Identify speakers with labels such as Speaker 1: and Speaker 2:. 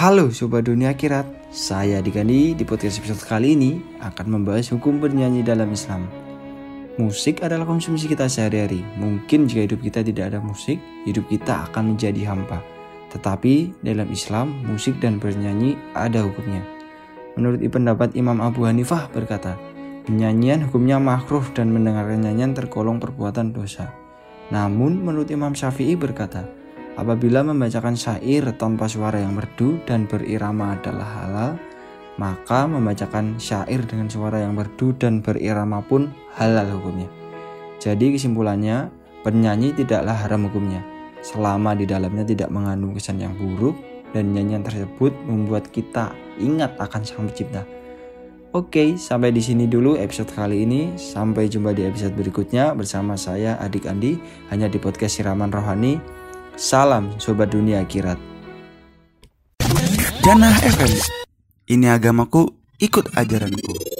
Speaker 1: Halo Sobat Dunia Akhirat, saya Digani di podcast episode kali ini akan membahas hukum bernyanyi dalam Islam. Musik adalah konsumsi kita sehari-hari. Mungkin jika hidup kita tidak ada musik, hidup kita akan menjadi hampa. Tetapi dalam Islam, musik dan bernyanyi ada hukumnya. Menurut pendapat Imam Abu Hanifah berkata, penyanyian hukumnya makruh dan mendengarkan nyanyian tergolong perbuatan dosa. Namun menurut Imam Syafi'i berkata, Apabila membacakan syair tanpa suara yang merdu dan berirama adalah halal, maka membacakan syair dengan suara yang merdu dan berirama pun halal hukumnya. Jadi kesimpulannya, penyanyi tidaklah haram hukumnya, selama di dalamnya tidak mengandung kesan yang buruk dan nyanyian tersebut membuat kita ingat akan Sang Pencipta. Oke, sampai di sini dulu episode kali ini. Sampai jumpa di episode berikutnya bersama saya Adik Andi hanya di podcast Siraman Rohani. Salam Sobat Dunia Akhirat.
Speaker 2: Janah FM. Ini agamaku, ikut ajaranku.